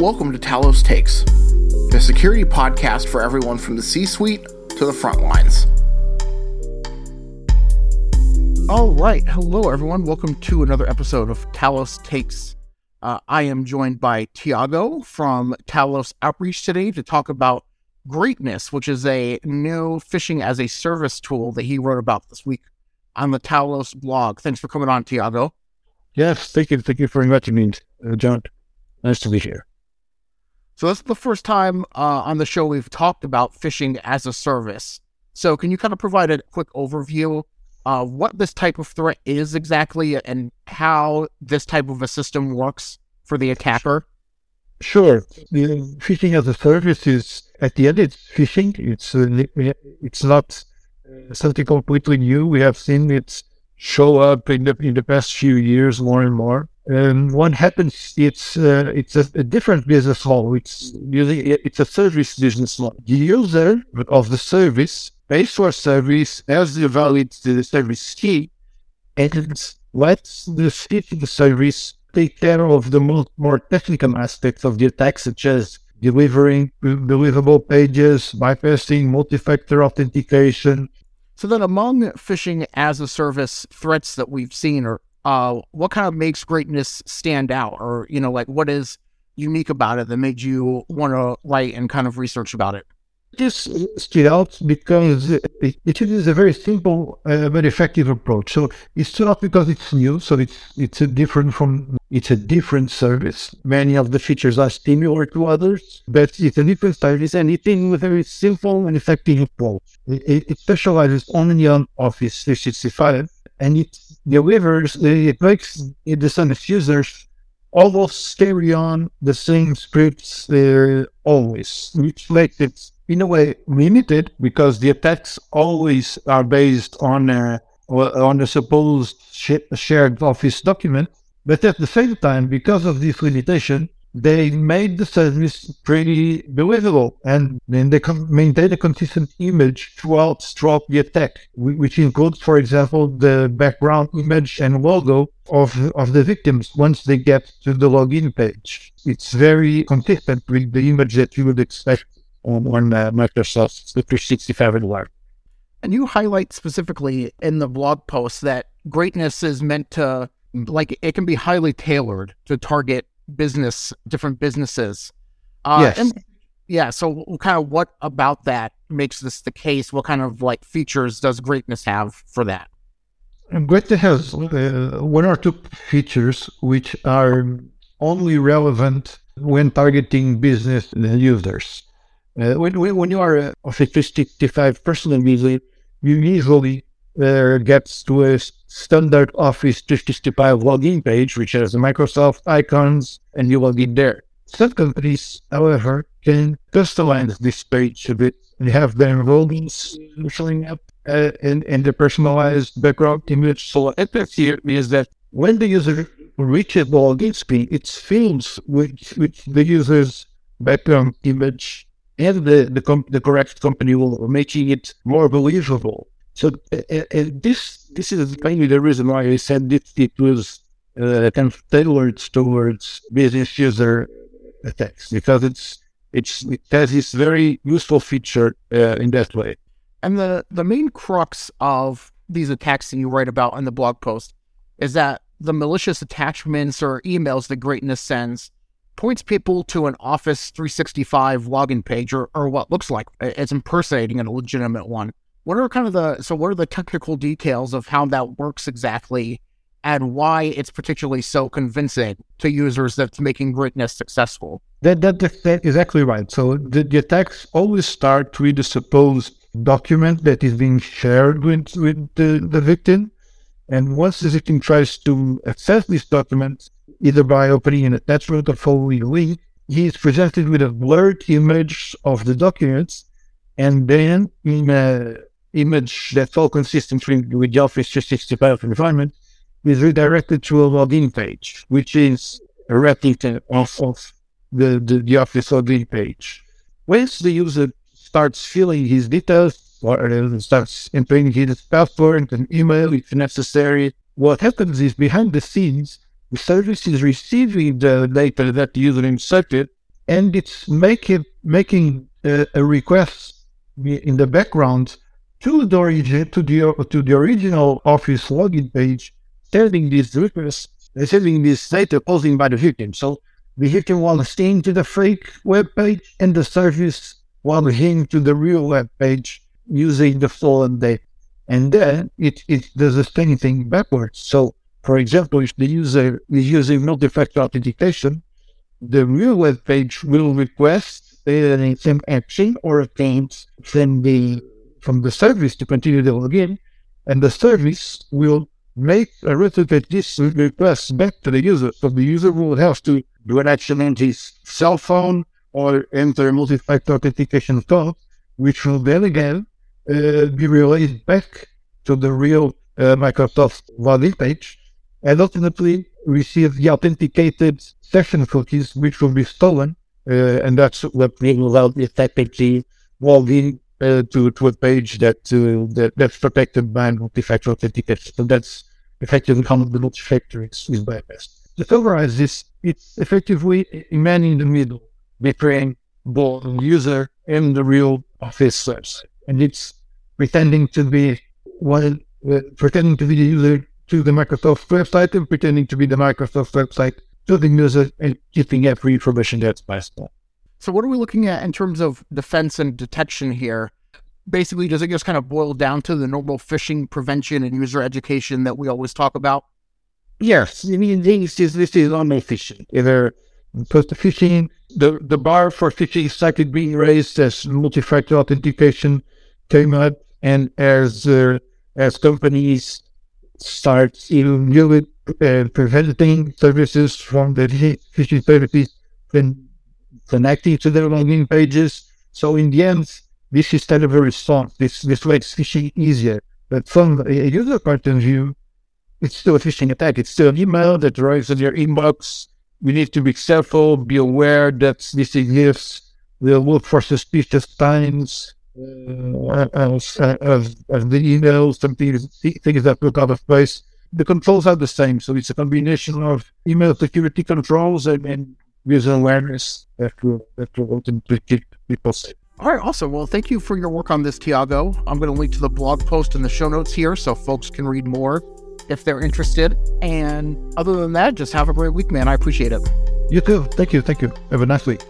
Welcome to Talos Takes, the security podcast for everyone from the C suite to the front lines. All right. Hello, everyone. Welcome to another episode of Talos Takes. Uh, I am joined by Tiago from Talos Outreach today to talk about Greatness, which is a new phishing as a service tool that he wrote about this week on the Talos blog. Thanks for coming on, Tiago. Yes, thank you. Thank you for inviting me, uh, John. Nice to be here. So this is the first time uh, on the show we've talked about phishing as a service. So can you kind of provide a quick overview of what this type of threat is exactly and how this type of a system works for the attacker? Sure. The phishing as a service is at the end it's phishing. It's uh, it's not uh, something completely new. We have seen it show up in the in the past few years more and more. And what happens? It's uh, it's a, a, different business model. It's usually it's a service business model. The user of the service pays for service as the valid the service key, and lets the the service take care of the more, more technical aspects of the attack, such as delivering deliverable pages, bypassing multi-factor authentication. So then, among phishing as a service threats that we've seen, or uh, what kind of makes greatness stand out, or you know, like what is unique about it that made you want to write and kind of research about it? This stood out because it, it is a very simple uh, but effective approach. So it stood out because it's new, so it's it's a different from it's a different service. Many of the features are similar to others, but it's a different service and it's a very simple and effective approach. It, it specializes only on Office 365 and it delivers it makes the service users almost carry on the same scripts uh, always, which makes it in a way limited because the attacks always are based on a, on a supposed shared office document. But at the same time, because of this limitation, they made the service pretty believable and then they maintain a consistent image throughout, throughout the attack, which includes, for example, the background image and logo of, of the victims once they get to the login page. It's very consistent with the image that you would expect on, on uh, Microsoft 365 environment. And you highlight specifically in the blog post that greatness is meant to, like, it can be highly tailored to target business, different businesses. Uh, yes. And, yeah. So, kind of what about that makes this the case? What kind of like features does greatness have for that? Greatness has uh, one or two features which are only relevant when targeting business users. Uh, when, when you are a Office 365 person user, you usually uh, get to a standard Office 365 login page, which has Microsoft icons, and you log in there. Some companies, however, can customize this page a bit and have their logins showing up uh, in, in the personalized background image. So what happens here is that when the user reaches the login screen, it fills with, with the user's background image and the the, com- the correct company will making it more believable. So uh, uh, this this is mainly the reason why I said it, it was uh, kind of tailored towards business user attacks because it's it's it has this very useful feature uh, in that way. And the the main crux of these attacks that you write about in the blog post is that the malicious attachments or emails that Greatness sends points people to an Office 365 login page or, or what looks like it's impersonating a legitimate one. What are kind of the so what are the technical details of how that works exactly and why it's particularly so convincing to users that's making greatness successful? That, that exactly right. So the, the attacks always start with the supposed document that is being shared with, with the, the victim. And once the victim tries to access this document, either by opening an attachment or following a link, he is presented with a blurred image of the documents, and then in an image that's all consistent with the Office 365 environment, is redirected to a login page, which is a replica of, of the, the, the Office login page. Once the user starts filling his details or uh, starts entering his password and email if necessary, what happens is behind the scenes, the service is receiving the data that the user inserted and it's making making a, a request in the background to the origin to the to the original Office login page, sending this request, sending this data posing by the victim. So the victim was staying to the fake web page, and the service was heading to the real web page using the stolen data. And then it, it does the same thing backwards. So, for example, if the user is using multi-factor authentication, the real web page will request uh, some action or a claims from the from the service to continue the login, and the service will make a replicate this request back to the user. So the user will have to do an action on his cell phone or enter a multi-factor authentication code, which will then again uh, be relayed back to the real uh, Microsoft login page and ultimately receive the authenticated session cookies, which will be stolen. Uh, and that's what will allow the uh, to, to a page that, uh, that that's protected by multi-factor authentication. So that's effectively how the multi-factor is, is bypassed. To summarize this, it's effectively a man in the middle between both the user and the real office website. And it's pretending to be one, uh, pretending to be the user to the Microsoft website and pretending to be the Microsoft website to the user and keeping every information that's possible. So, what are we looking at in terms of defense and detection here? Basically, does it just kind of boil down to the normal phishing prevention and user education that we always talk about? Yes, this is, this is normal phishing. Either the phishing, the, the bar for phishing is started being raised as multi-factor authentication came up, and as uh, as companies start even really uh, preventing services from the phishing services then connecting to their login pages. So in the end, this is a response. This this makes phishing easier. But from a user point of view, it's still a phishing attack. It's still an email that arrives in your inbox. We need to be careful, be aware that this exists. We'll look for suspicious times uh, as, as, as the emails, some things, things that look out of place. The controls are the same. So it's a combination of email security controls and, and user awareness that will, that will ultimately keep people safe. All right, awesome. Well, thank you for your work on this, Tiago. I'm going to link to the blog post in the show notes here so folks can read more if they're interested. And other than that, just have a great week, man. I appreciate it. You too. Thank you. Thank you. Have a nice week.